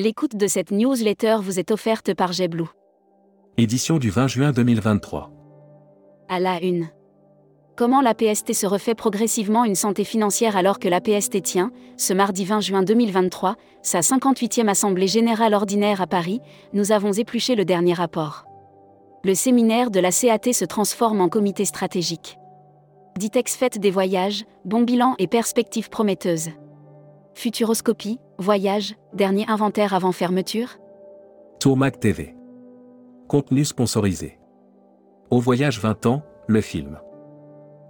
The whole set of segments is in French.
L'écoute de cette newsletter vous est offerte par JetBlue. Édition du 20 juin 2023. À la une. Comment la PST se refait progressivement une santé financière alors que la PST tient, ce mardi 20 juin 2023, sa 58e Assemblée générale ordinaire à Paris, nous avons épluché le dernier rapport. Le séminaire de la CAT se transforme en comité stratégique. Ditex fête des voyages, bon bilan et perspectives prometteuses. Futuroscopie, voyage, dernier inventaire avant fermeture Tourmac TV. Contenu sponsorisé. Au voyage 20 ans, le film.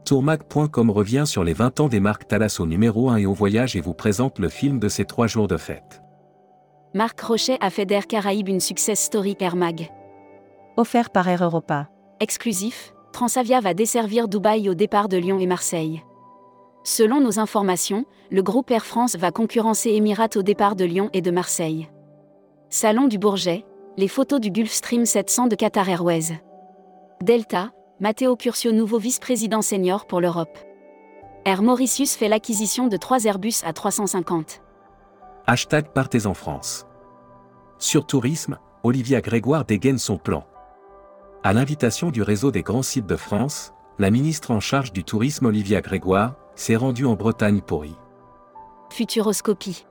Tourmac.com revient sur les 20 ans des marques Thalasso numéro 1 et au voyage et vous présente le film de ces trois jours de fête. Marc Rochet a fait d'Air Caraïbes une success story Air Mag. Offert par Air Europa. Exclusif, Transavia va desservir Dubaï au départ de Lyon et Marseille. Selon nos informations, le groupe Air France va concurrencer Emirates au départ de Lyon et de Marseille. Salon du Bourget, les photos du Gulfstream 700 de Qatar Airways. Delta, Matteo Curcio nouveau vice-président senior pour l'Europe. Air Mauritius fait l'acquisition de 3 Airbus à 350. Hashtag Partez en France. Sur Tourisme, Olivia Grégoire dégaine son plan. À l'invitation du réseau des grands sites de France, la ministre en charge du tourisme Olivia Grégoire s'est rendue en Bretagne pour y. Futuroscopie.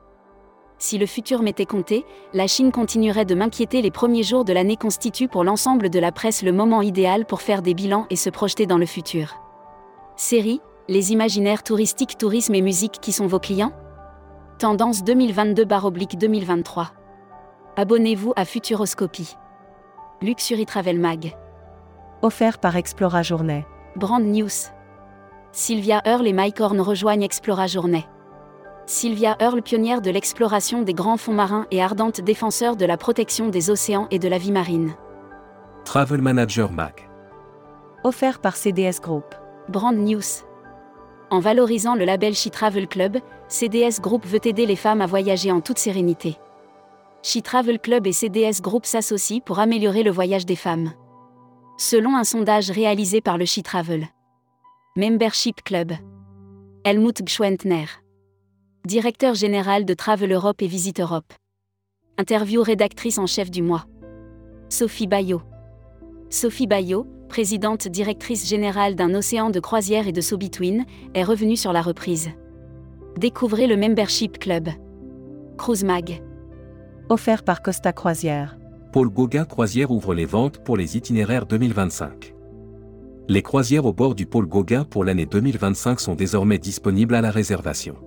Si le futur m'était compté, la Chine continuerait de m'inquiéter les premiers jours de l'année constituent pour l'ensemble de la presse le moment idéal pour faire des bilans et se projeter dans le futur. Série, les imaginaires touristiques, tourisme et musique qui sont vos clients? Tendance 2022-2023. Abonnez-vous à Futuroscopie. Luxury Travel Mag. Offert par Explora Journée. Brand News. Sylvia Earle et Mike Horn rejoignent Explora Journée. Sylvia Earle, pionnière de l'exploration des grands fonds marins et ardente défenseur de la protection des océans et de la vie marine. Travel Manager Mag. Offert par CDS Group. Brand News. En valorisant le label She Travel Club, CDS Group veut aider les femmes à voyager en toute sérénité. She Travel Club et CDS Group s'associent pour améliorer le voyage des femmes. Selon un sondage réalisé par le She Travel Membership Club. Helmut Gschwentner. Directeur général de Travel Europe et Visite Europe. Interview rédactrice en chef du mois. Sophie Bayot. Sophie Bayot, présidente directrice générale d'un océan de croisière et de so-between, est revenue sur la reprise. Découvrez le Membership Club. Cruise Mag. Offert par Costa Croisière. Paul Gauguin Croisière ouvre les ventes pour les itinéraires 2025. Les croisières au bord du pôle Gauguin pour l'année 2025 sont désormais disponibles à la réservation.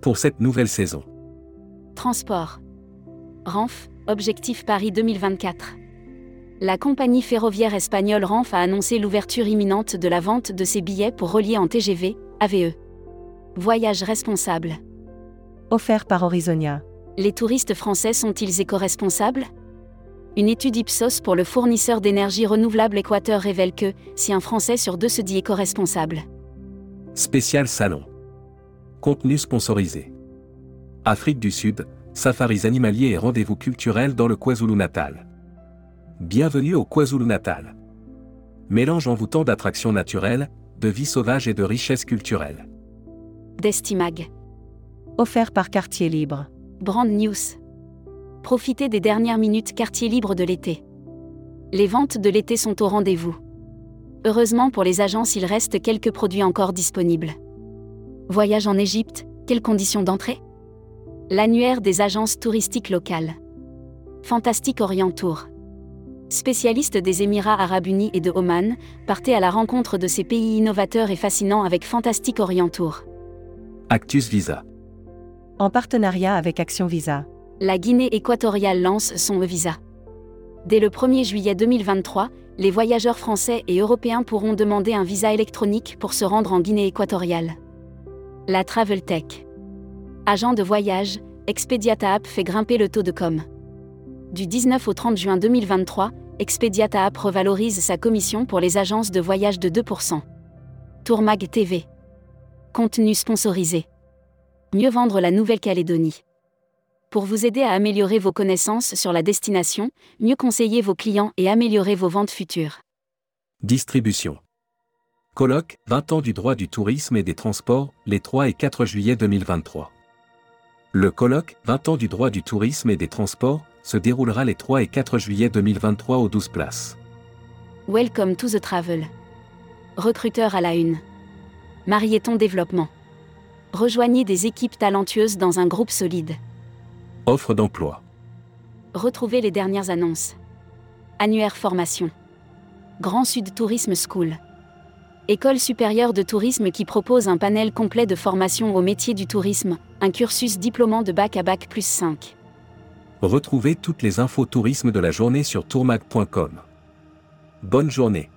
Pour cette nouvelle saison. Transport. RANF, Objectif Paris 2024. La compagnie ferroviaire espagnole RANF a annoncé l'ouverture imminente de la vente de ses billets pour relier en TGV, AVE. Voyage responsable. Offert par Horizonia. Les touristes français sont-ils éco-responsables? Une étude Ipsos pour le fournisseur d'énergie renouvelable Équateur révèle que, si un Français sur deux se dit éco-responsable. Spécial Salon. Contenu sponsorisé. Afrique du Sud, safaris animaliers et rendez-vous culturels dans le KwaZulu-Natal. Bienvenue au KwaZulu-Natal. Mélange envoûtant d'attractions naturelles, de vie sauvage et de richesses culturelles. Destimag. Offert par Quartier Libre. Brand News. Profitez des dernières minutes quartier libre de l'été. Les ventes de l'été sont au rendez-vous. Heureusement pour les agences, il reste quelques produits encore disponibles. Voyage en Égypte, quelles conditions d'entrée? L'annuaire des agences touristiques locales. Fantastique Orient Tour. Spécialiste des Émirats arabes unis et de Oman, partez à la rencontre de ces pays innovateurs et fascinants avec Fantastique Orient Tour. Actus Visa. En partenariat avec Action Visa la Guinée équatoriale lance son e-visa. Dès le 1er juillet 2023, les voyageurs français et européens pourront demander un visa électronique pour se rendre en Guinée équatoriale. La Travel Tech. Agent de voyage, Expediata App fait grimper le taux de com. Du 19 au 30 juin 2023, Expediata App revalorise sa commission pour les agences de voyage de 2%. Tourmag TV. Contenu sponsorisé. Mieux vendre la Nouvelle-Calédonie pour vous aider à améliorer vos connaissances sur la destination, mieux conseiller vos clients et améliorer vos ventes futures. Distribution. Colloque 20 ans du droit du tourisme et des transports, les 3 et 4 juillet 2023. Le colloque 20 ans du droit du tourisme et des transports se déroulera les 3 et 4 juillet 2023 aux 12 places. Welcome to the travel. Recruteur à la une. Marieton Développement. Rejoignez des équipes talentueuses dans un groupe solide. Offre d'emploi. Retrouvez les dernières annonces. Annuaire formation. Grand Sud Tourisme School. École supérieure de tourisme qui propose un panel complet de formation au métier du tourisme, un cursus diplômant de bac à bac plus 5. Retrouvez toutes les infos tourisme de la journée sur tourmag.com. Bonne journée.